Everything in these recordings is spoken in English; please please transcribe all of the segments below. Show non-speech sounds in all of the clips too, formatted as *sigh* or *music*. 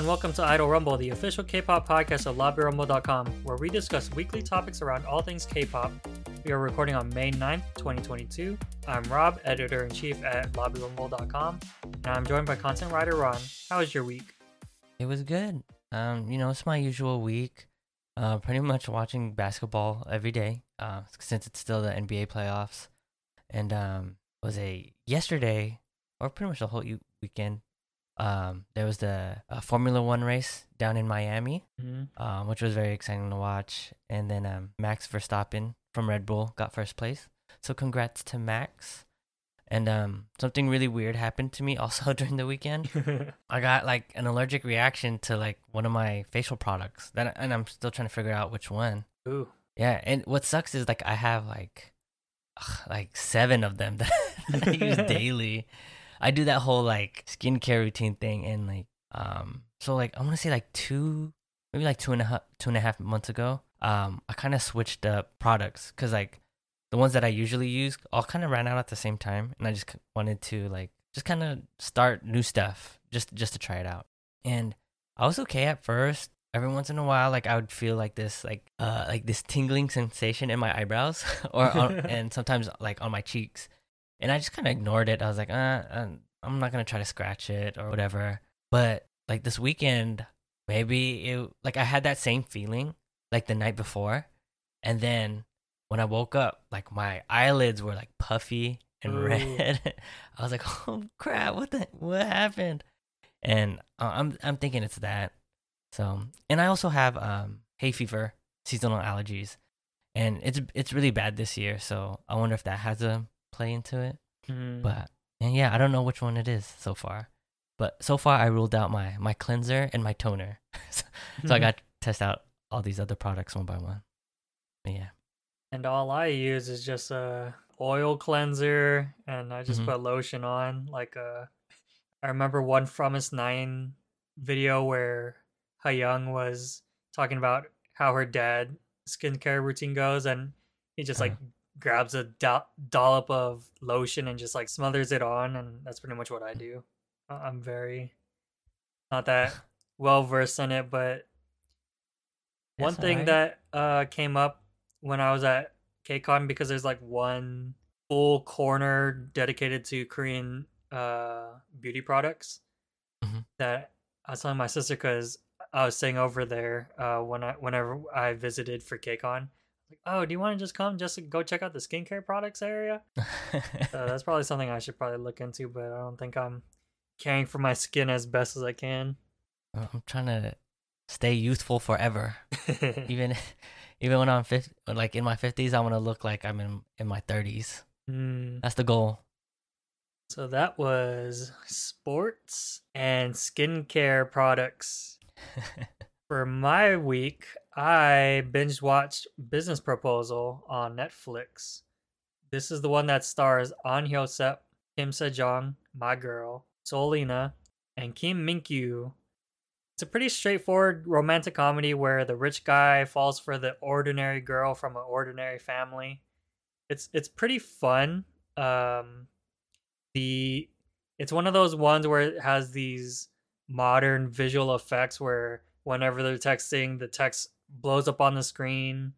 and welcome to Idol Rumble, the official K-pop podcast of LobbyRumble.com, where we discuss weekly topics around all things K-pop. We are recording on May 9th, 2022. I'm Rob, editor-in-chief at LobbyRumble.com, and I'm joined by content writer Ron. How was your week? It was good. Um, you know, it's my usual week. Uh, pretty much watching basketball every day. Uh, since it's still the NBA playoffs, and um, was a yesterday or pretty much the whole weekend. Um, there was the uh, Formula One race down in Miami, Mm-hmm. um, which was very exciting to watch. And then um, Max Verstappen from Red Bull got first place. So congrats to Max. And um, something really weird happened to me *laughs* also during the weekend. *laughs* I got like an allergic reaction to like one of my facial products that, and I'm still trying to figure out which one. Ooh. Yeah, and what sucks is like I have like, ugh, like seven of them *laughs* that I use daily. I do that whole like skincare routine thing, and like um, so like I want to say like two, maybe like two and a half, two and a half months ago. Um, I kind of switched up products because like the ones that I usually use all kind of ran out at the same time, and I just wanted to like just kind of start new stuff just just to try it out. And I was okay at first. Every once in a while, like I would feel like this, like uh, like this tingling sensation in my eyebrows, *laughs* or on, *laughs* and sometimes like on my cheeks, and I just kind of ignored it. I was like, uh, uh, I'm not gonna try to scratch it or whatever. But like this weekend, maybe it like I had that same feeling like the night before, and then when I woke up, like my eyelids were like puffy and Ooh. red. *laughs* I was like, oh crap, what the what happened? And uh, I'm I'm thinking it's that. So, and I also have um hay fever, seasonal allergies, and it's it's really bad this year. So I wonder if that has a play into it. Mhm. But and yeah, I don't know which one it is so far. But so far, I ruled out my my cleanser and my toner. *laughs* so, so I got to test out all these other products one by one. But yeah. And all I use is just a oil cleanser, and I just Mhm. put lotion on. Like uh, I remember one fromis_9 video where Young was talking about how her dad skincare routine goes, and he just like grabs a do- dollop of lotion and just like smothers it on, and that's pretty much what I do. I'm very not that *laughs* well versed in it, but one thing that uh came up when I was at KCON because there's like one full corner dedicated to Korean uh beauty products Mhm. that I was telling my sister because I was staying over there uh when I whenever I visited for KCON. Like, oh, do you want to just come just go check out the skincare products area? *laughs* So that's probably something I should probably look into, but I don't think I'm caring for my skin as best as I can. I'm trying to stay youthful forever. *laughs* Even even when I'm 50, like in my 50s, I want to look like I'm in in my 30s. Hmm. That's the goal. So that was sports and skincare products. *laughs* For my week, I binge watched Business Proposal on Netflix. This is the one that stars Ahn Hyo-seop, Kim Se-jeong, my girl, Seol In-ah, and Kim Minkyu. It's a pretty straightforward romantic comedy where the rich guy falls for the ordinary girl from an ordinary family. It's it's pretty fun. Um, the it's one of those ones where it has these modern visual effects where whenever they're texting the text blows up on the screen.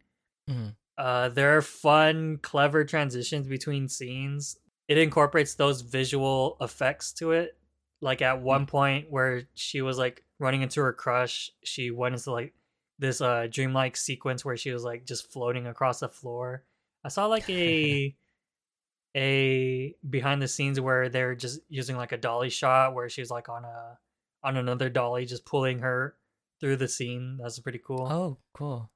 Mhm. uh there are fun clever transitions between scenes. It incorporates those visual effects to it. Like at one point where she was like running into her crush she went into like this uh dreamlike sequence where she was like just floating across the floor. I saw like *laughs* a a behind the scenes where they're just using like a dolly shot where she's like on a on another dolly just pulling her through the scene that's pretty cool Oh, cool.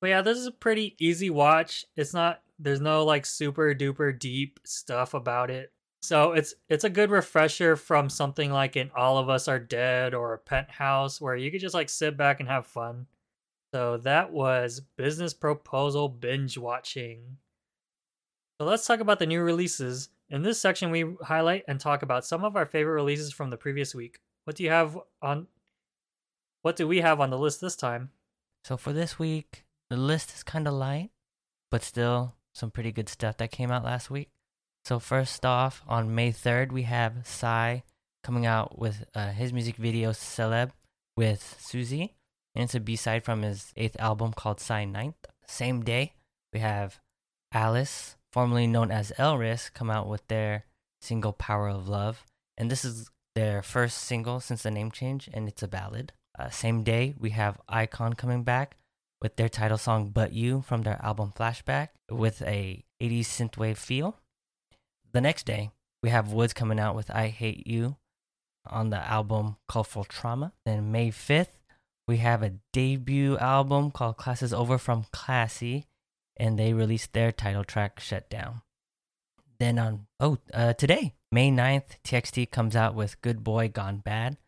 but yeah this is a pretty easy watch it's not there's no like super duper deep stuff about it so it's it's a good refresher from something like an all of us are dead or a penthouse where you could just like sit back and have fun so that was business proposal binge watching so let's talk about the new releases. In this section, we highlight and talk about some of our favorite releases from the previous week. What do you have on? What do we have on the list this time? So for this week, the list is kind of light, but still some pretty good stuff that came out last week. So first off, on May 3rd, we have Psy coming out with uh, his music video Celeb with Suzy, and it's a B side from his eighth album called Psy 9th. Same day, we have Alice, formerly known as Elris, come out with their single Power of Love, and this is their first single since the name change, and it's a ballad. Uh, same day, we have iKON coming back with their title song But You from their album Flashback with a 80s synthwave feel. The next day, we have WOODZ coming out with I Hate You on the album Colorful Trauma. Then May 5th, we have a debut album called Classes Over from CLASS:y, and they released their title track Shut Down. Then on, oh, uh, today, May 9th, TXT comes out with Good Boy Gone Bad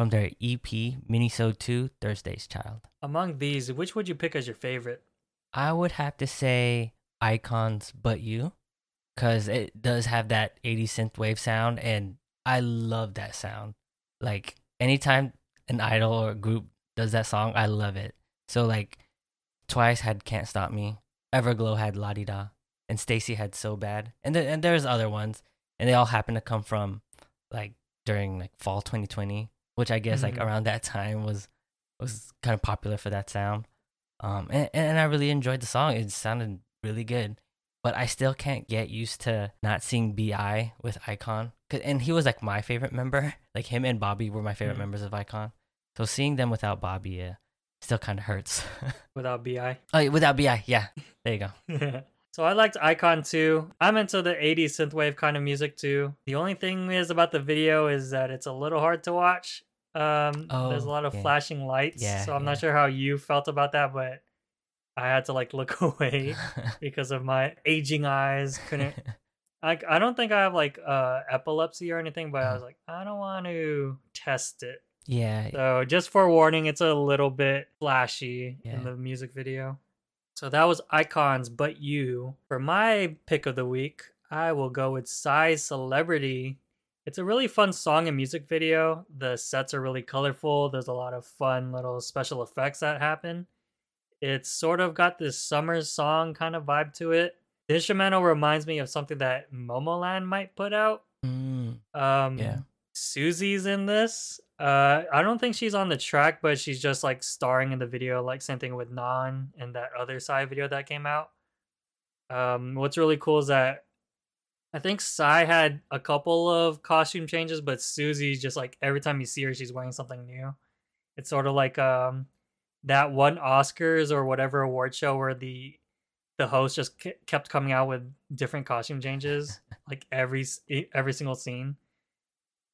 from their EP Minisode 2 Thursday's Child. Among these, which would you pick as your favorite? I would have to say iKON's But You because it does have that 80 synth wave sound and I love that sound. Like anytime an idol or group does that song, I love it. So like Twice had Can't Stop Me, Everglow had La Di Da, and STAYC had So Bad. And then and there's other ones and they all happen to come from like during like fall 2020, which I guess Mhm. like around that time was was kind of popular for that sound. Um, and, and I really enjoyed the song. It sounded really good, but I still can't get used to not seeing Bi with iKON. 'Cause- And he was like my favorite member. *laughs* Like him and Bobby were my favorite Mhm. members of iKON. So seeing them without Bobby, uh, still kind of hurts. *laughs* Without Bi. oh, without Bi, yeah. There you go. *laughs* so I liked iKON too. I'm into the 80s synthwave kind of music too. The only thing is about the video is that it's a little hard to watch. Um, there's a Oh, lot of yeah. flashing lights, Yeah, so I'm yeah. not sure how you felt about that, but I had to like *laughs* look away *laughs* because of my aging eyes. Couldn't. *laughs* I, I don't think I have like uh epilepsy or anything, but I Uh-huh. was like, I don't want to test it. yeah, So just for warning, it's a little bit flashy in the music video. So that was iKON's, but you. For my pick of the week, I will go with Psy's Celebrity. It's a really fun song and music video. The sets are really colorful. There's a lot of fun little special effects that happen. It's sort of got this summer song kind of vibe to it. The instrumental reminds me of something that Momoland might put out. Mm, Um, Yeah. Suzy's in this. Uh, I don't think she's on the track, but she's just like starring in the video, like same thing with Nan and that other side video that came out. Um, what's really cool is that I think Psy had a couple of costume changes, but Suzy just like every time you see her, she's wearing something new. It's sort of like um that one Oscars or whatever award show where the the host just kept coming out with different costume changes *laughs* like every every single scene.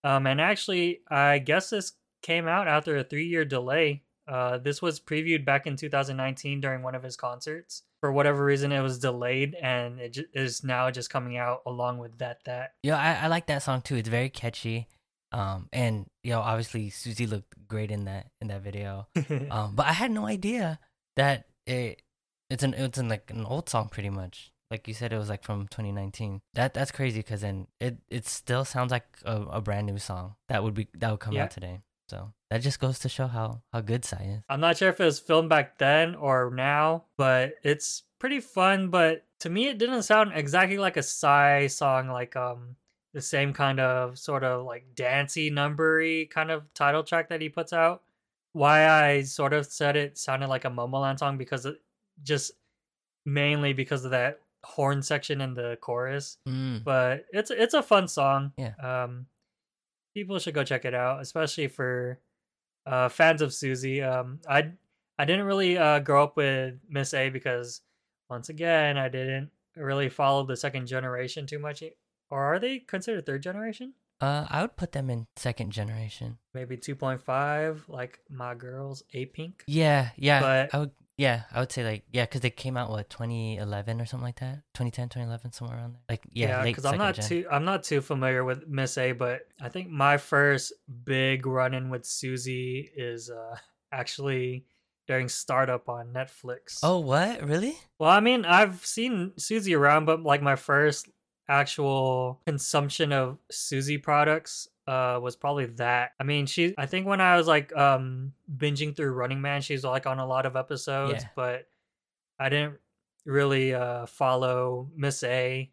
Um, and actually, I guess this came out after a three year delay. Uh, this was previewed back in 2019 during one of his concerts. For whatever reason, it was delayed, and it ju- is now just coming out along with that. That yeah, I, I like that song too. It's very catchy. Um, and you know, obviously Suzy looked great in that in that video. *laughs* Um, but I had no idea that it it's an it's an like an old song pretty much. Like you said, it was like from 2019. That that's crazy because then it it still sounds like a, a brand new song that would be that would come Yeah. out today. So that just goes to show how how good Psy is. I'm not sure if it was filmed back then or now, but it's pretty fun. But to me, it didn't sound exactly like a Psy song, like um the same kind of sort of like dancey, numbery kind of title track that he puts out. Why I sort of said it sounded like a Momoland song because it just mainly because of that horn section in the chorus. Mm. But it's it's a fun song. Yeah. Um, people should go check it out, especially for uh, fans of Suzy. Um, I I didn't really uh, grow up with Miss A because once again I didn't really follow the second generation too much. Or are they considered third generation? Uh, I would put them in second generation. Maybe two point five, like my girls, Apink. Yeah, yeah. But- I would. Yeah, I would say like yeah, because they came out what 2011 or something like that. 2010, 2011, somewhere around there. Like yeah, because I'm not gen. too I'm not too familiar with Miss A, but I think my first big run in with Suzy is uh actually during startup on Netflix. Oh, what? Really? well, I mean I've seen Suzy around, but like my first actual consumption of Susie products uh was probably that. I mean she I think when I was like um binging through Running Man, she's like on a lot of episodes, Yeah. but I didn't really uh follow Miss A.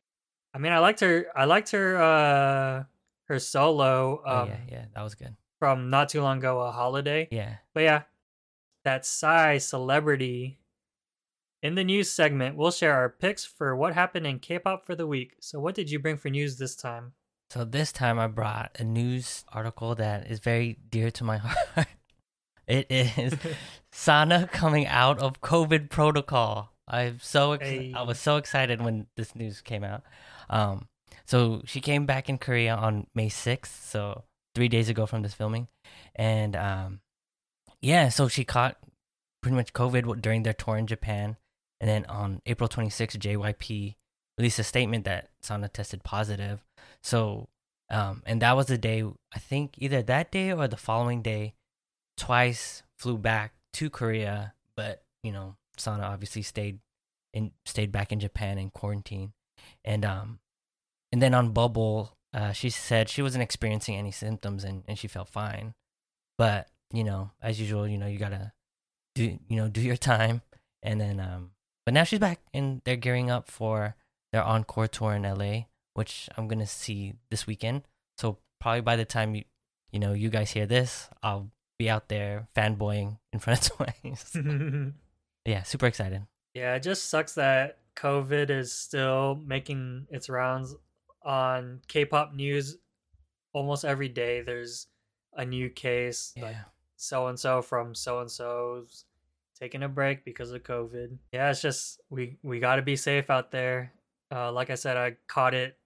I mean I liked her I liked her uh her solo um, oh yeah, yeah, that was good. from not too long ago, a holiday. Yeah. But yeah, that Psy celebrity. In the news segment, we'll share our picks for what happened in K-pop for the week. So, what did you bring for news this time? So this time I brought a news article that is very dear to my *laughs* heart. It is *laughs* Sana coming out of COVID protocol. I'm so ex- Hey. I was so excited when this news came out. Um, so she came back in Korea on May 6th, so three days ago from this filming, and um, yeah, so she caught pretty much COVID during their tour in Japan, and then on April 26th, JYP released a statement that Sana tested positive. So, um, and that was the day I think either that day or the following day, twice flew back to Korea, but you know, Sana obviously stayed in stayed back in Japan in quarantine, and um, and then on Bubble, uh, she said she wasn't experiencing any symptoms and and she felt fine, but you know, as usual, you know, you gotta do you know do your time, and then um, but now she's back and they're gearing up for their encore tour in LA, which I'm gonna see this weekend. So probably by the time you you know you guys hear this, I'll be out there fanboying in front of *laughs* Twice. *laughs* yeah, super excited. Yeah, it just sucks that COVID is still making its rounds on K-pop news almost every day. There's a new case, like so and so from so and so's taking a break because of COVID. Yeah, it's just we we got to be safe out there. Uh, like I said, I caught it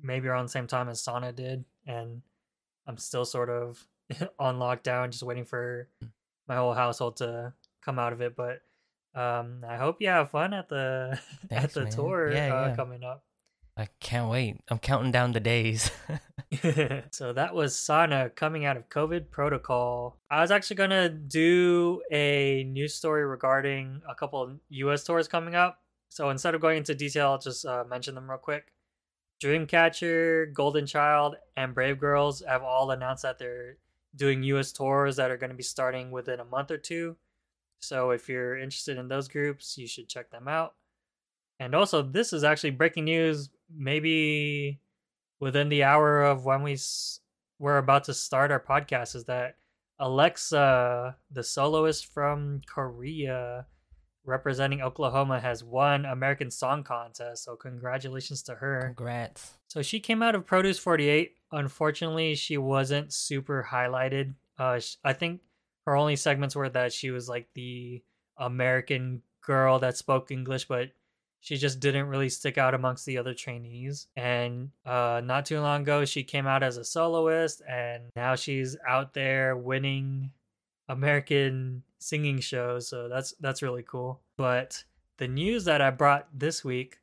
maybe around the same time as Sana did, and I'm still sort of *laughs* on lockdown, just waiting for my whole household to come out of it. But um, I hope you have fun at the *laughs* at the man. tour Yeah, uh, yeah. coming up. I can't wait. I'm counting down the days. *laughs* so that was Sana coming out of COVID protocol. I was actually gonna do a news story regarding a couple of US tours coming up. So instead of going into detail, I'll just uh, mention them real quick. Dreamcatcher, Golden Child, and Brave Girls have all announced that they're doing US tours that are going to be starting within a month or two. So if you're interested in those groups, you should check them out. And also, this is actually breaking news, maybe within the hour of when we s- we're about to start our podcast, is that Alexa, the soloist from Korea, representing Oklahoma, has won American Song Contest. So congratulations to her. Congrats. So she came out of Produce 48. Unfortunately, she wasn't super highlighted. Uh, I think her only segments were that she was like the American girl that spoke English, but she just didn't really stick out amongst the other trainees. And uh, not too long ago, she came out as a soloist, and now she's out there winning American singing show, So that's that's really cool. But the news that I brought this week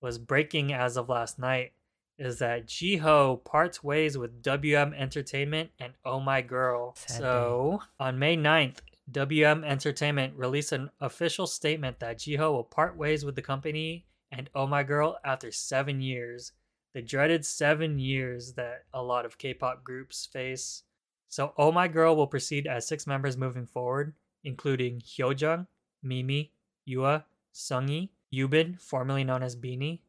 was breaking as of last night is that Jiho parts ways with WM Entertainment and Oh My Girl. Sad so on May 9th, WM Entertainment released an official statement that Jiho will part ways with the company and Oh My Girl after seven years. The dreaded seven years that a lot of K pop groups face. So Oh My Girl will proceed as six members moving forward, including Hyojung, Mimi, YooA, Seunghee, Yubin, formerly known as Binnie,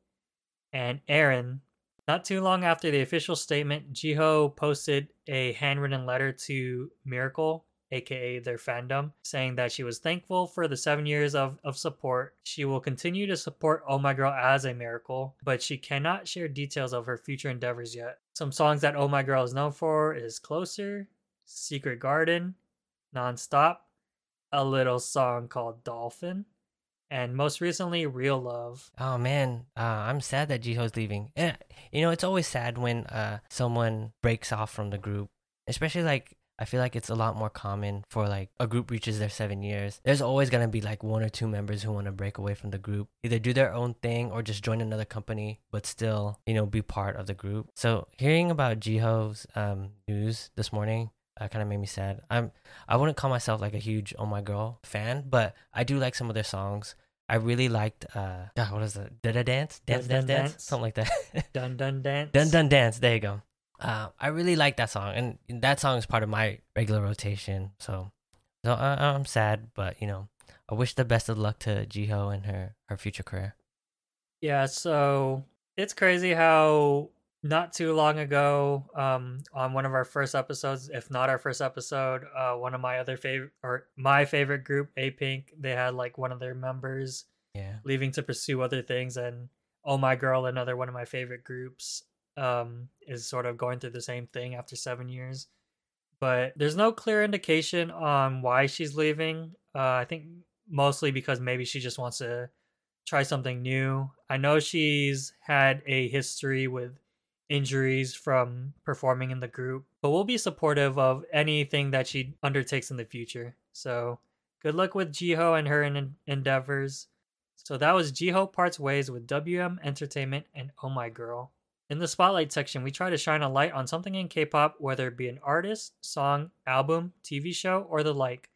and Arin. Not too long after the official statement, Jiho posted a handwritten letter to Miracle, aka their fandom, saying that she was thankful for the seven years of, of support. She will continue to support Oh My Girl as a miracle, but she cannot share details of her future endeavors yet. Some songs that Oh My Girl is known for is Closer, Secret Garden, Nonstop, a little song called Dolphin, and most recently Real Love. Oh man, uh, I'm sad that Jiho's leaving. Eh, you know, it's always sad when uh someone breaks off from the group, especially like I feel like it's a lot more common for like a group reaches their seven years. There's always gonna be like one or two members who want to break away from the group, either do their own thing or just join another company, but still, you know, be part of the group. So hearing about Jiho's um news this morning. Uh, kind of made me sad. I'm I wouldn't call myself like a huge Oh My Girl fan, but I do like some of their songs. I really liked uh God, what is it? Did I dance? Dance, dance, dance, Dance. something like that. *laughs* Dun Dun Dance. dun dun dance. There you go. Uh, I really like that song, and that song is part of my regular rotation. So, so uh, I'm sad, but you know, I wish the best of luck to Jiho and her her future career. Yeah, so it's crazy how not too long ago, um, on one of our first episodes, if not our first episode, uh, one of my other favorite or my favorite group, Apink, they had like one of their members Yeah. leaving to pursue other things, and Oh My Girl, another one of my favorite groups, um, is sort of going through the same thing after seven years. But there's no clear indication on why she's leaving. Uh, I think mostly because maybe she just wants to try something new. I know she's had a history with injuries from performing in the group, but we'll be supportive of anything that she undertakes in the future. So good luck with Jiho and her en- endeavors. So that was Jiho Parts Ways with WM Entertainment and Oh My Girl. In the spotlight section, we try to shine a light on something in K pop, whether it be an artist, song, album, TV show, or the like.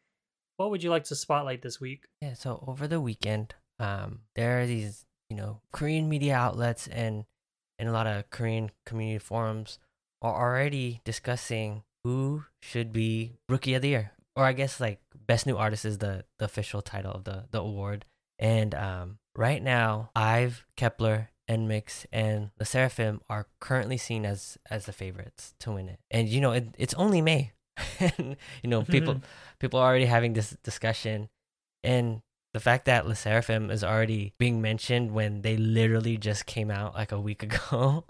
What would you like to spotlight this week? Yeah, so over the weekend, um, there are these, you know, Korean media outlets and and a lot of Korean community forums are already discussing who should be Rookie of the Year, or I guess like Best New Artist is the the official title of the the award. And um, right now, Ive, Kep1er, NMIXX, and the Seraphim are currently seen as as the favorites to win it. And you know, it, it's only May, *laughs* and you know, people mm-hmm. people are already having this discussion, and the fact that LE SSERAFIM is already being mentioned when they literally just came out like a week *laughs* ago,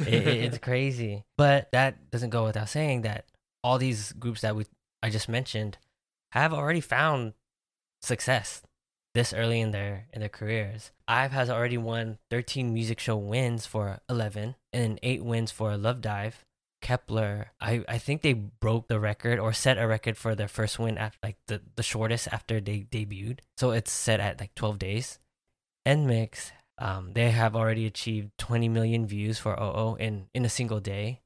it, it- it's *laughs* crazy. But that doesn't go without saying that all these groups that we I just mentioned have already found success this early in their in their careers. Ive has already won 13 music show wins for 11 and 8 wins for Love Dive. Kep1er, I, I think they broke the record or set a record for their first win after like the, the shortest after they debuted. So it's set at like 12 days. NMIXX, um, they have already achieved 20 million views for OO in, in a single day,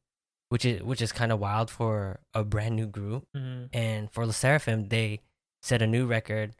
which is which is kind of wild for a brand new group. Mhm. And for LE SSERAFIM, they set a new record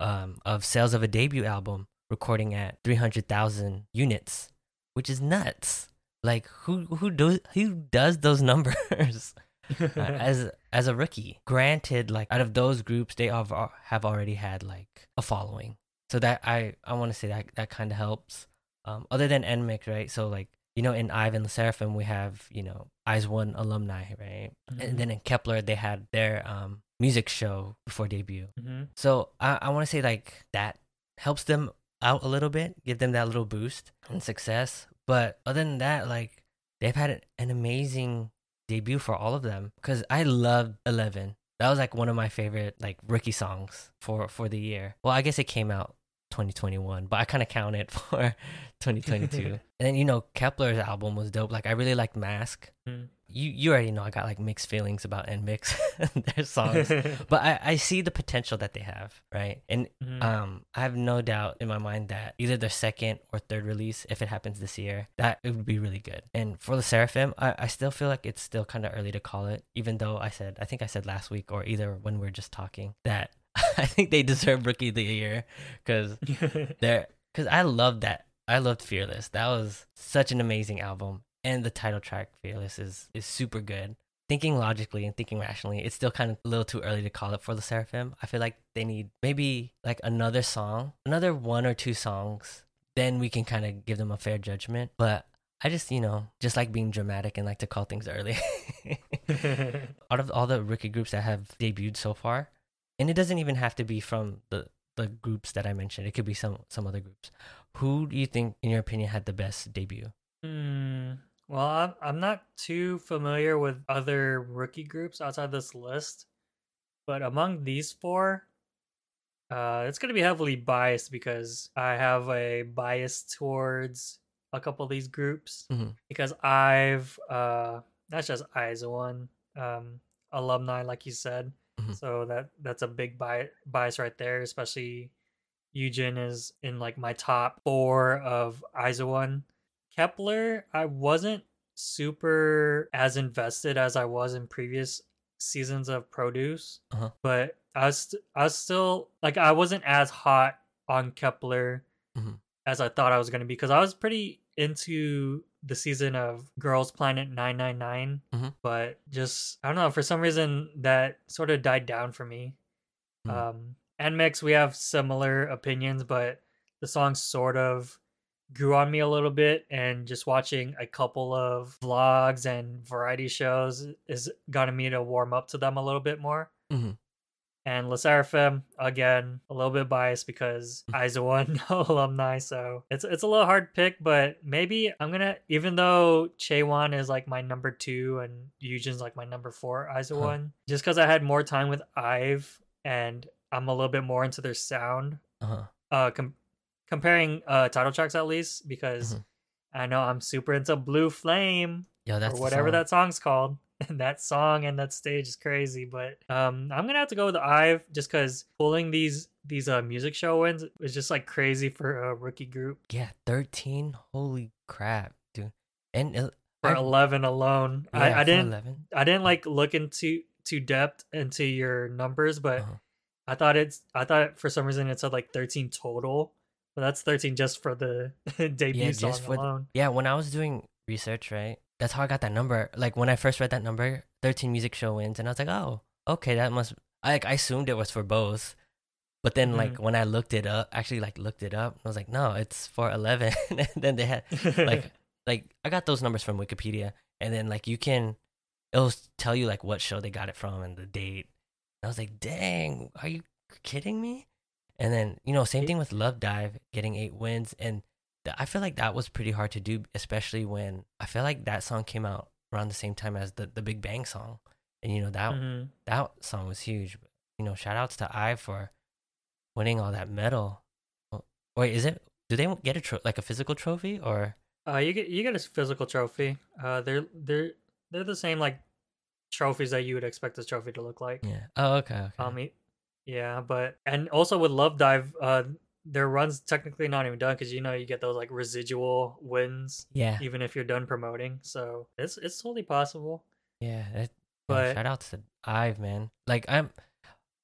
um, of sales of a debut album, recording at 300,000 units, which is nuts. Like who who does who does those *laughs* numbers uh, *laughs* as as a rookie? Granted, like out of those groups, they have have already had like a following, so that I I want to say that that kind of helps. Um, other than NMIXX, right? So like you know, in Ivan Seraphim, we have you know IZ*ONE alumni, right? Mhm. And then in Kep1er, they had their um music show before debut. Mhm. So I, I want to say like that helps them out a little bit, give them that little boost and success. But other than that, like they've had an amazing debut for all of them because I loved Eleven. That was like one of my favorite like rookie songs for for the year. Well, I guess it came out 2021, but I kind of count it *laughs* for 2022. *laughs* and then you know Kep1er's album was dope. Like I really liked Mask. Mm. You you already know I got like mixed feelings about NMIXX *laughs* their songs but I, I see the potential that they have, right? And Mhm. um, I have no doubt in my mind that either their second or third release, if it happens this year, that it would be really good. And for the Seraphim, I, I still feel like it's still kind of early to call it, even though I said, I think I said last week or either when we are just talking that *laughs* I think they deserve Rookie of the Year because *laughs* they're, because I loved that. I loved Fearless. That was such an amazing album. And the title track, Fearless, is, is super good thinking logically and thinking rationally, it's still kind of a little too early to call it for the Seraphim. I feel like they need maybe like another song, another one or two songs. Then we can kind of give them a fair judgment. But I just, you know, just like being dramatic and like to call things early. *laughs* Out of all the rookie groups that have debuted so far, and it doesn't even have to be from the the groups that I mentioned. It could be some some other groups. Who do you think, in your opinion, had the best debut? Hmm. Well, I'm, I'm not too familiar with other rookie groups outside this list, but among these four, uh, it's going to be heavily biased because I have a bias towards a couple of these groups Mhm. because I've uh, that's just IZ*ONE um, alumni, like you said, Mhm. so that that's a big bi- bias right there, especially. Yujin is in like my top four of Isa one. Kep1er, I wasn't super as invested as I was in previous seasons of Produce, Uh-huh. but I was st- I was still like I wasn't as hot on Kep1er Mhm. as I thought I was gonna be because I was pretty into the season of Girls Planet 999, Mhm. but just I don't know for some reason that sort of died down for me. Mhm. Um, NMIXX, we have similar opinions, but the song sort of grew on me a little bit and just watching a couple of vlogs and variety shows is gotten me to warm up to them a little bit more. Mhm. And LE SSERAFIM, again, a little bit biased because. *laughs* IZ*ONE *laughs* alumni, so it's it's a little hard pick, but maybe I'm gonna even though Chaewon is like my number two and Yujin's like my number four Isa Huh. one, just because I had more time with Ive and I'm a little bit more into their sound, Uh-huh. uh com- comparing uh title tracks at least because Mhm. I know I'm super into Blue Flame Yo, that's or whatever song. that song's called. And *laughs* that song and that stage is crazy, but um I'm gonna have to go with Ive just because pulling these these uh music show wins is just like crazy for a rookie group Yeah, 13. Holy crap, dude. And uh, for I- eleven alone. yeah, I, I didn't 11. I didn't like look into too depth into your numbers, but Uh-huh. I thought it's I thought for some reason it said like 13 total, but that's 13 just for the *laughs* debut Yeah, song for the- Yeah, when I was doing research, right? That's how I got that number. Like when I first read that number, 13 music show wins, and I was like, oh, okay, that must. I like I assumed it was for both, but then like Mhm. when I looked it up, actually like looked it up, I was like, no, it's for 11. *laughs* and then they had like *laughs* like I got those numbers from Wikipedia, and then like you can, it'll tell you like what show they got it from and the date. And I was like, dang, are you kidding me? And then you know, same thing with Love Dive getting eight wins, and I feel like that was pretty hard to do, especially when I feel like that song came out around the same time as the the Big Bang song, and you know that Mhm. that song was huge. You know, shout outs to I for winning all that medal. Oh, Wait, is it? Do they get a tro- like a physical trophy or? Uh, you get you get a physical trophy. Uh, they're they're they're the same like trophies that you would expect a trophy to look like. Yeah. Oh, okay. okay. Um, yeah, but and also with Love Dive, uh, their runs technically not even done because you know you get those like residual wins yeah. even if you're done promoting. So it's it's totally possible. Yeah. It, But- shout out to Ive, man. Like I'm,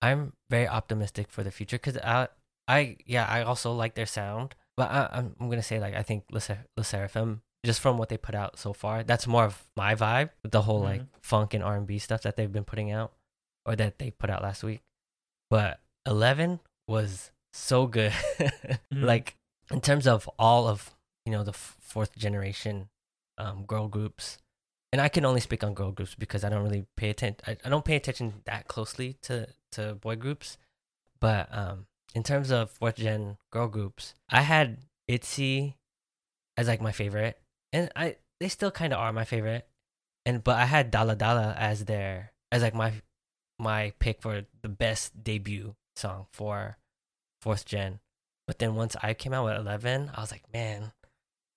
I'm very optimistic for the future because I, I yeah, I also like their sound, but I, I'm I'm gonna say like I think Le, Ser- LE SSERAFIM just from what they put out so far, that's more of my vibe. with The whole like Mhm. funk and R and B stuff that they've been putting out, or that they put out last week. But Eleven was so good. *laughs* Mhm. Like in terms of all of you know the f- fourth generation um, girl groups, and I can only speak on girl groups because I don't really pay attention. I, I don't pay attention that closely to to boy groups, but um, in terms of fourth gen girl groups, I had Itzy as like my favorite, and I they still kind of are my favorite, and but I had Dalla Dalla as their as like my my pick for the best debut song for fourth gen. But then once I came out with eleven, I was like, man,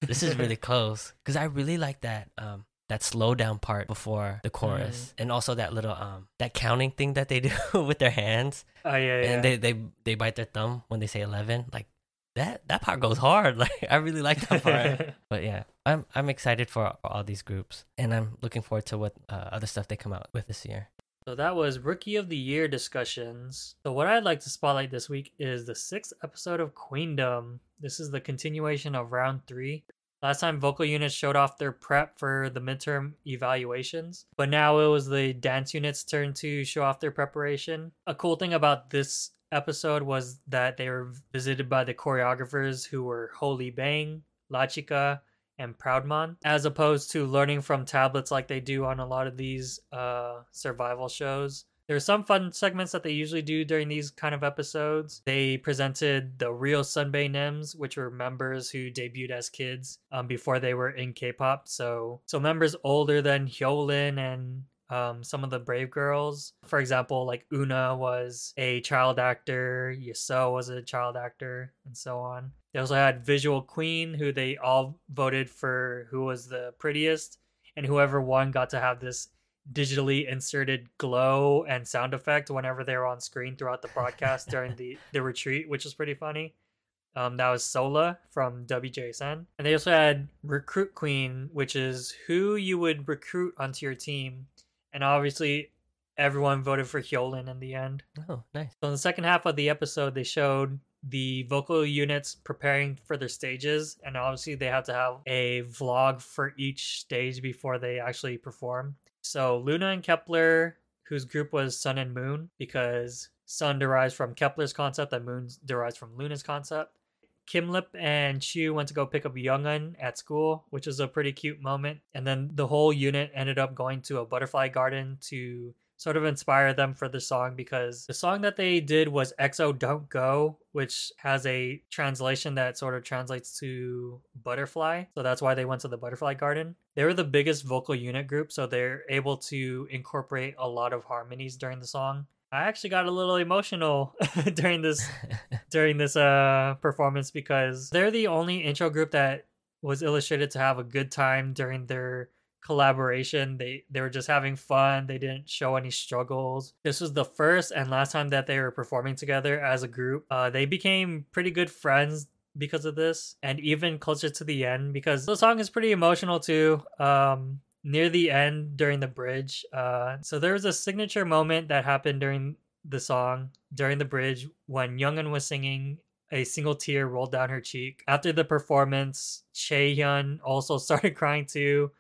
this is really *laughs* close because I really like that um that slow down part before the chorus, and also that little um that counting thing that they do *laughs* with their hands, Oh yeah, yeah. and they they they bite their thumb when they say eleven, like. That, that part goes hard. *laughs* Like I really like that part. But yeah, I'm I'm excited for all these groups, and I'm looking forward to what uh, other stuff they come out with this year. So that was Rookie of the Year discussions. So what I'd like to spotlight this week is the sixth episode of Queendom. This is the continuation of round three. Last time vocal units showed off their prep for the midterm evaluations, but now it was the dance units' turn to show off their preparation. A cool thing about this episode was that they were visited by the choreographers who were Holy Bang, La Chica, and Proudmon, as opposed to learning from tablets like they do on a lot of these uh, survival shows. There are some fun segments that they usually do during these kind of episodes. They presented the real Sunbae Nims, which were members who debuted as kids um, before they were in K-pop. So, so members older than Hyolyn and um, some of the Brave Girls. For example, like Eunha was a child actor, Yaso was a child actor, and so on. They also had Visual Queen, who they all voted for who was the prettiest, and whoever won got to have this digitally inserted glow and sound effect whenever they were on screen throughout the broadcast during the, *laughs* the retreat, which was pretty funny. Um, that was Seola from WJSN. And they also had Recruit Queen, which is who you would recruit onto your team. And obviously, everyone voted for Hyolyn in the end. Oh, nice. So in the second half of the episode, they showed the vocal units preparing for their stages, and obviously they have to have a vlog for each stage before they actually perform. So LOONA and Kep1er, whose group was Sun and Moon, because Sun derives from Kep1er's concept and Moon derives from LOONA's concept. Kim Lip and Chuu went to go pick up Youngeun at school, which was a pretty cute moment. And then the whole unit ended up going to a butterfly garden to sort of inspire them for the song because the song that they did was EXO Don't Go, which has a translation that sort of translates to butterfly. So that's why they went to the butterfly garden. They were the biggest vocal unit group, so they're able to incorporate a lot of harmonies during the song. I actually got a little emotional *laughs* during this *laughs* during this uh performance because they're the only intro group that was illustrated to have a good time during their collaboration. They they were just having fun. They didn't show any struggles. This was the first and last time that they were performing together as a group. Uh, they became pretty good friends because of this, and even closer to the end because the song is pretty emotional too. Um, near the end during the bridge, uh, so there was a signature moment that happened during the song during the bridge when Youngeun was singing a single tear rolled down her cheek. After the performance, Chaehyun also *laughs* started crying too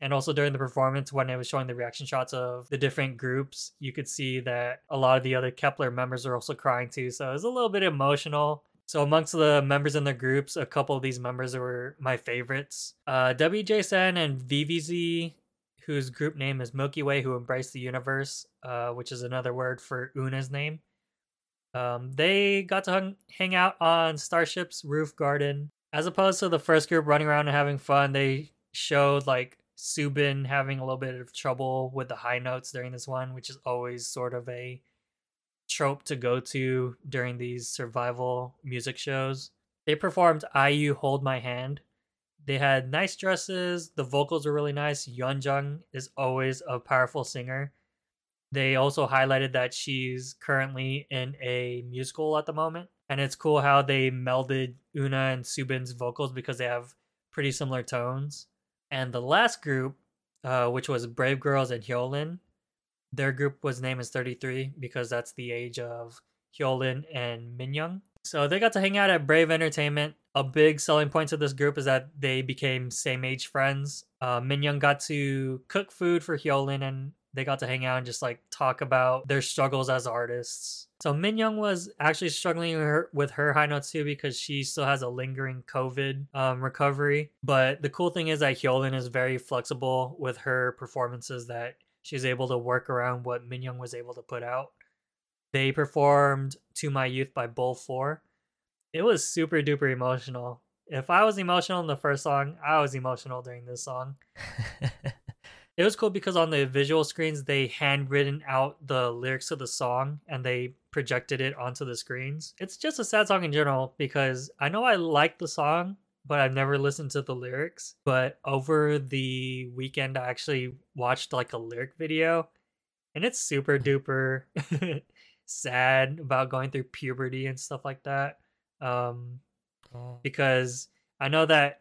and also during the performance when it was showing the reaction shots of the different groups you could see that a lot of the other kep1er members are also crying too so it was a little bit emotional so amongst the members in the groups a couple of these members were my favorites. Uh WJSN and VIVIZ whose group name is milky way who embrace the universe uh, which is another word for Eunha's name. Um, they got to hung, hang out on starship's roof garden. As opposed to the first group running around and having fun they showed like Subin having a little bit of trouble with the high notes during this one, which is always sort of a trope to go to during these survival music shows. They performed IU Hold My Hand. They had nice dresses, the vocals were really nice. Yeonjung is always a powerful singer. They also highlighted that she's currently in a musical at the moment. And it's cool how they melded Eunha and Subin's vocals because they have pretty similar tones. And the last group, uh, which was Brave Girls and Hyolyn, their group was named as 33 because that's the age of Hyolyn and Minyoung. So they got to hang out at Brave Entertainment. A big selling point to this group is that they became same age friends. Uh, Minyoung got to cook food for Hyolyn and they got to hang out and just like talk about their struggles as artists. So Minyoung was actually struggling with her, with her high notes too because she still has a lingering COVID um, recovery. But the cool thing is that Hyolyn is very flexible with her performances that she's able to work around what Minyoung was able to put out. They performed To My Youth by BOL4. It was super duper emotional. If I was emotional in the first song, I was emotional during this song. *laughs* it was cool because on the visual screens they handwritten out the lyrics of the song and they projected it onto the screens. It's just a sad song in general because I know I like the song, but I've never listened to the lyrics. But over the weekend I actually watched like a lyric video and it's super *laughs* duper *laughs* sad about going through puberty and stuff like that. Um oh. because I know that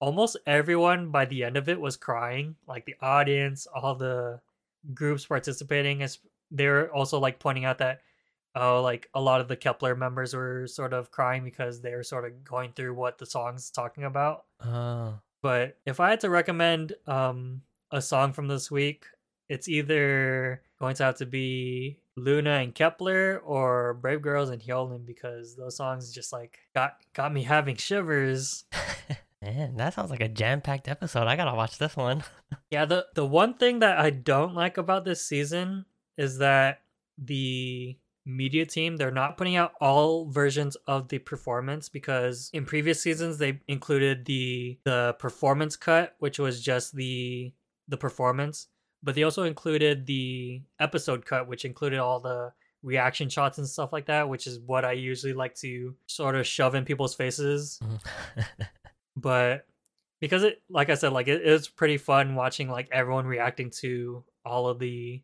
almost everyone by the end of it was crying. Like the audience, all the groups participating, Is they're also like pointing out that oh, like a lot of the Kep1er members were sort of crying because they were sort of going through what the song's talking about. Oh. But if I had to recommend um a song from this week, it's either going to have to be LOONA and Kep1er or Brave Girls and Hyolyn because those songs just like got got me having shivers. *laughs* Man, that sounds like a jam-packed episode. I gotta watch this one. *laughs* yeah, the the one thing that I don't like about this season is that the media team they're not putting out all versions of the performance because in previous seasons they included the the performance cut which was just the the performance but they also included the episode cut which included all the reaction shots and stuff like that which is what i usually like to sort of shove in people's faces. Mm-hmm. *laughs* But because it like i said like it is pretty fun watching like everyone reacting to all of the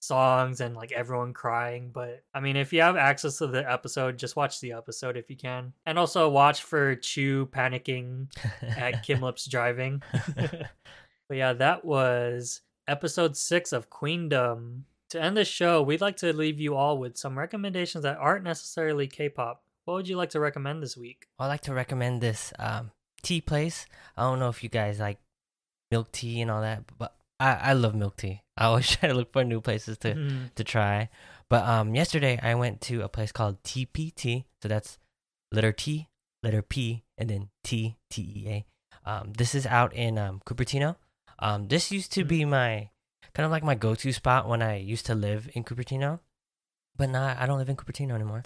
songs and like everyone crying but i mean if you have access to the episode just watch the episode if you can. And also watch for Chuu panicking at *laughs* kim lip's driving. *laughs* But yeah that was episode six of queendom. To end the show we'd like to leave you all with some recommendations that aren't necessarily k-pop. What would you like to recommend this week? I'd like to recommend this um, tea place. I don't know if you guys like milk tea and all that, but I, I love milk tea. I always *laughs* try to look for new places to mm-hmm. to try. But um, yesterday I went to a place called TPT. So that's letter T, letter P, and then T T E A. Um, this is out in um, Cupertino. Um, this used to be my kind of like my go-to spot when I used to live in Cupertino, but now I don't live in Cupertino anymore.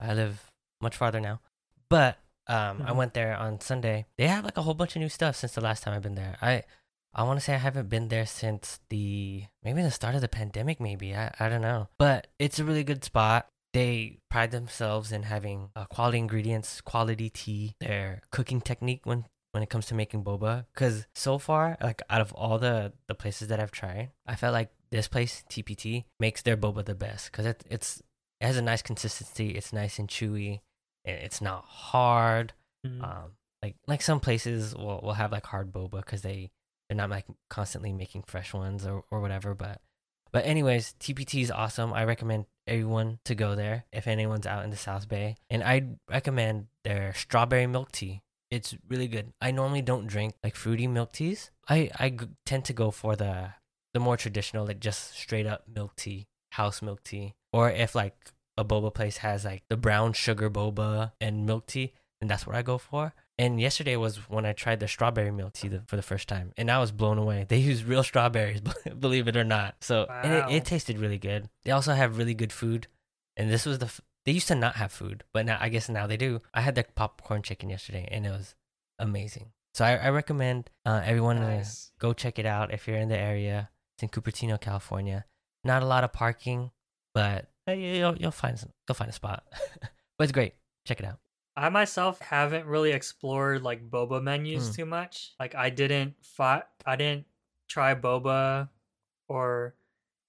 I live much farther now. But um, I Mhm. went there on Sunday. They have like a whole bunch of new stuff since the last time I've been there. I I want to say I haven't been there since the maybe the start of the pandemic. Maybe I I don't know, but it's a really good spot. They pride themselves in having uh, quality ingredients, quality tea, their cooking technique when when it comes to making boba. Because so far, like out of all the the places that I've tried, I felt like this place TPT makes their boba the best because it it's it has a nice consistency. It's nice and chewy. it- It's not hard. Mhm. Um, like like some places will will have like hard boba because they they're not like constantly making fresh ones or or whatever. But but anyways, TPT is awesome. I recommend everyone to go there if anyone's out in the South Bay, and I recommend their strawberry milk tea. It's really good. I normally don't drink like fruity milk teas. I I g- tend to go for the the more traditional, like just straight up milk tea, house milk tea, or if like a boba place has like the brown sugar boba and milk tea, then that's what I go for. And yesterday was when I tried the strawberry milk tea the, for the first time, and I was blown away. They *laughs* use real strawberries, *laughs* believe it or not. So and it, it tasted really good. They also have really good food, and this was the f- they used to not have food, but now I guess now they do. I had their popcorn chicken yesterday, and it was amazing. So I, I recommend uh, everyone to Nice. go check it out if you're in the area. It's in Cupertino, California. Not a lot of parking, but uh, you'll you'll find some, you'll find a spot. *laughs* but it's great. Check it out. I myself haven't really explored like boba menus Hmm. too much. Like I didn't fi- I didn't try boba or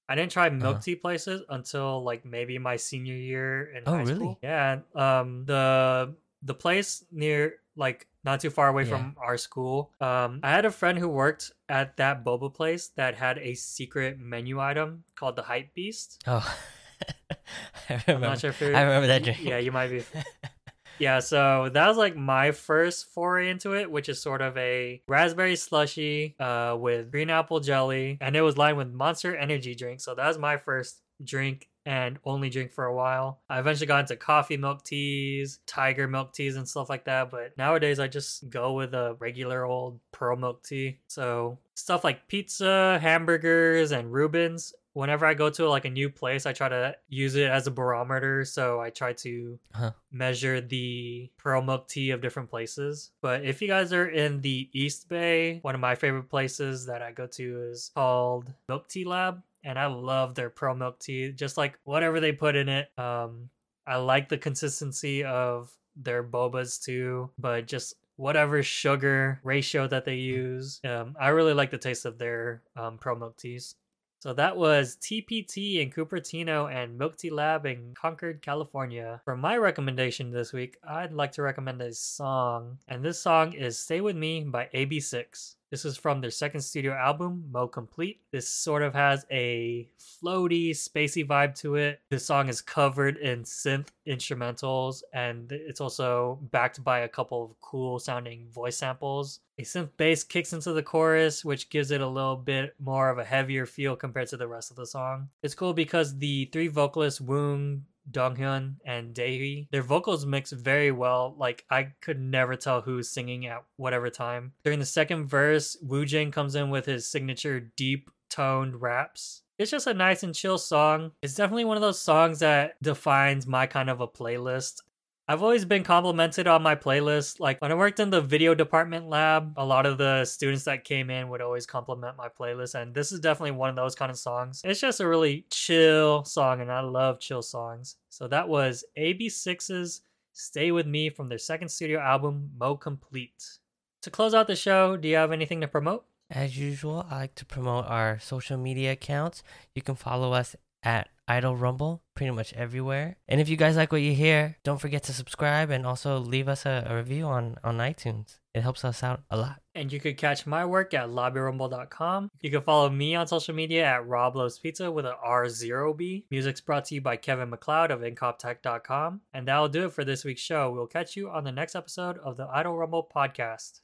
I didn't try milk Uh-huh. tea places until like maybe my senior year in Oh, high really? school. Yeah. Um the the place near like not too far away Yeah. from our school. Um I had a friend who worked at that boba place that had a secret menu item called the hype beast. Oh, *laughs* I I'm remember. not sure if you're, I remember that drink. Yeah, you might be *laughs* Yeah, so that was like my first foray into it, which is sort of a raspberry slushy uh, with green apple jelly, and it was lined with Monster Energy drink. So that was my first drink and only drink for a while. I eventually got into coffee milk teas, tiger milk teas, and stuff like that. But nowadays, I just go with a regular old pearl milk tea. So stuff like pizza, hamburgers, and Reubens. Whenever I go to like a new place, I try to use it as a barometer. So I try to Huh. measure the pearl milk tea of different places. But if you guys are in the East Bay, one of my favorite places that I go to is called Milk Tea Lab. And I love their pearl milk tea, just like whatever they put in it. Um, I like the consistency of their bobas too, but just whatever sugar ratio that they use. Um, I really like the taste of their um, pearl milk teas. So that was TPT in Cupertino and Milk Tea Lab in Concord, California. For my recommendation this week, I'd like to recommend a song, and this song is Stay With Me by AB6IX. This is from their second studio album, Mo Complete. This sort of has a floaty, spacey vibe to it. This song is covered in synth instrumentals, and it's also backed by a couple of cool sounding voice samples. A synth bass kicks into the chorus, which gives it a little bit more of a heavier feel compared to the rest of the song. It's cool because the three vocalists, Woong, Donghyun, and Daehwi, their vocals mix very well. Like I could never tell who's singing at whatever time. During the second verse, Woo Jin comes in with his signature deep toned raps. It's just a nice and chill song. It's definitely one of those songs that defines my kind of a playlist. I've always been complimented on my playlist. Like when I worked in the video department lab, a lot of the students that came in would always compliment my playlist. And this is definitely one of those kind of songs. It's just a really chill song, and I love chill songs. So that was AB6IX's Stay With Me from their second studio album, Mo Complete. To close out the show, do you have anything to promote? As usual, I like to promote our social media accounts. You can follow us at Idol Rumble pretty much everywhere. And if you guys like what you hear, don't forget to subscribe and also leave us a, a review on, on iTunes. It helps us out a lot. And you could catch my work at lobbyrumble.com. You can follow me on social media at Rob Loves Pizza with a R0B. Music's brought to you by Kevin MacLeod of Incompetech.com. And that'll do it for this week's show. We'll catch you on the next episode of the Idol Rumble podcast.